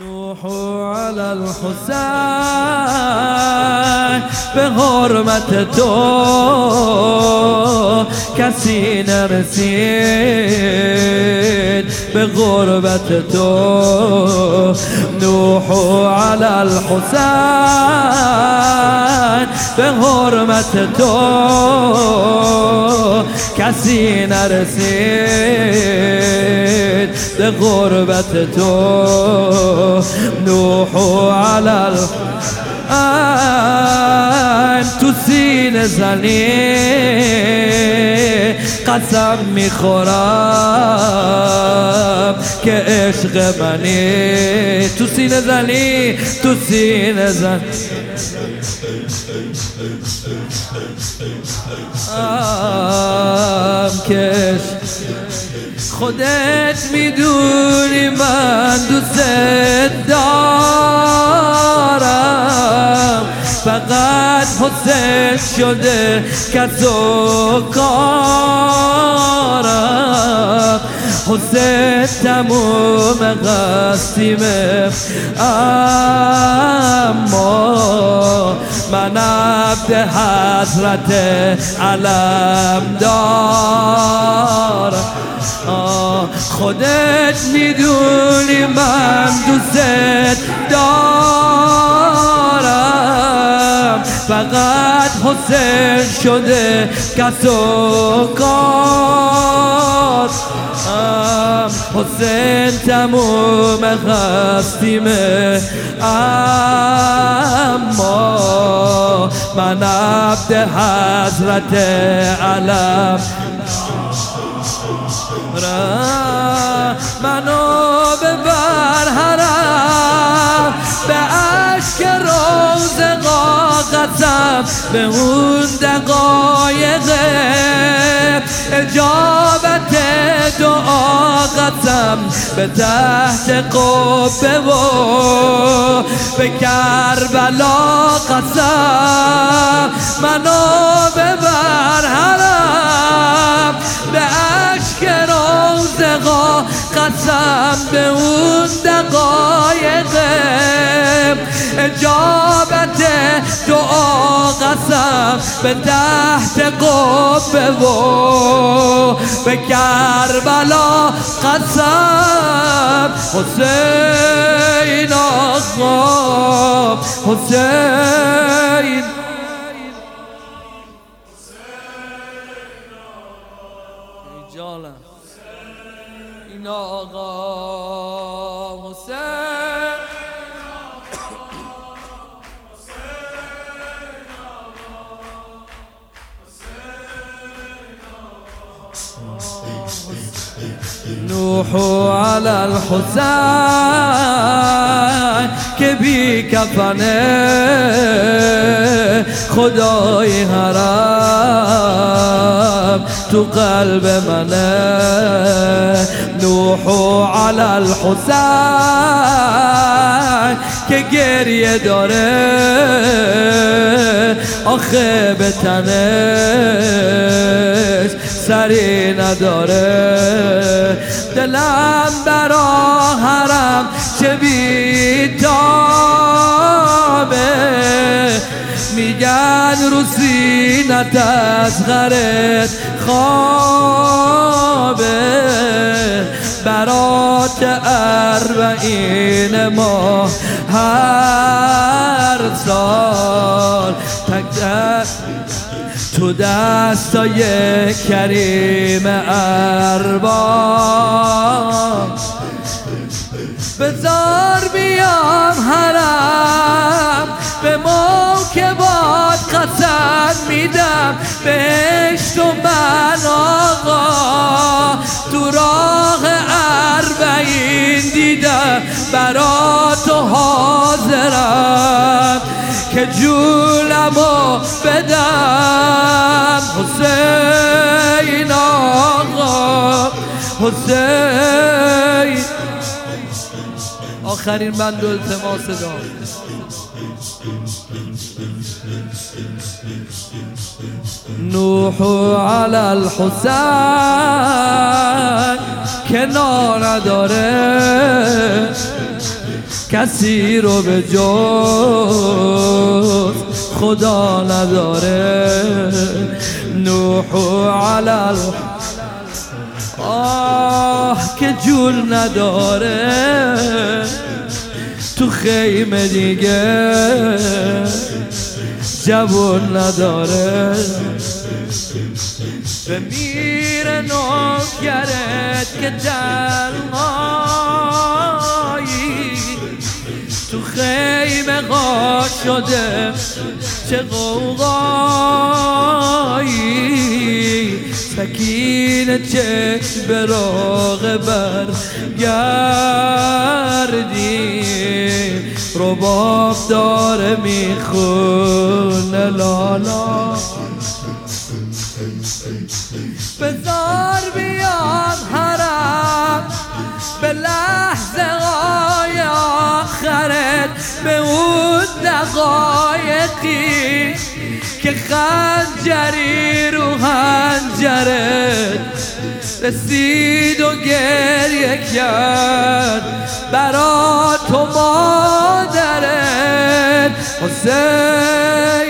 نوح علی الحسین به حرمت تو کسی نرسید. به غربت تو نوح علی الحسین به حرمت تو کسی نرسید. به غربت تو. نوح علل. تو سین زنی. قسم می‌خورم که عشق منی. تو سین زنی تو سین زن. که خودت می‌دونی من دوست دارم. فقط حسین شده کس و کارم حسین تموم قسیمه اما من عبد حضرت علم دارم. خودت می‌دونی من دوست دارم. فقط حسین شده کس و کار. حسین تموم هستیمه اما من عبد حضرت علم. منو ببر حرم به عشق روز قاقتم به اون دقایق اجابت دعا قسم به تحت قبه و به کربلا قسم. منو ببر حرم. به عشق روزقا قسم به اون دقایق. اجابت دعا قسم به تحت قبه و به کربلا قسم. حسین آقا حسین. نوح على الحسین که بی کفنه خدای حرم. تو قلب منه. نوح على الحسین که گریه داره. آخه به تنش سری نداره. دلم برا حرم چه بیتابه میگن رو سینت از غرت خوابه. برات اربعین ماه هر سال. تک تو دستای کریم ارباب. بهشت و آقا تو راه اربعین دیدم برا تو حاضرم که جولمو بدم. حسین آقا حسین. آخرین بند و التماس دار. نوح على الحسین کنار نداره کسی رو به جز خدا نداره. نوح و علل آه که جور نداره. تو خیمه دیگه جوون نداره. به میر نوکرت که دلمایی تو خیمه قا شده چه قوقایی سکین چه براغ بر گردی رباب داره می‌خونه لالا. بزار بیان حرم به لحظه های آخرت به اون دقایقی که خنجری رو هنجرت. رسید و گریه کرد برا تو مادرت حسین.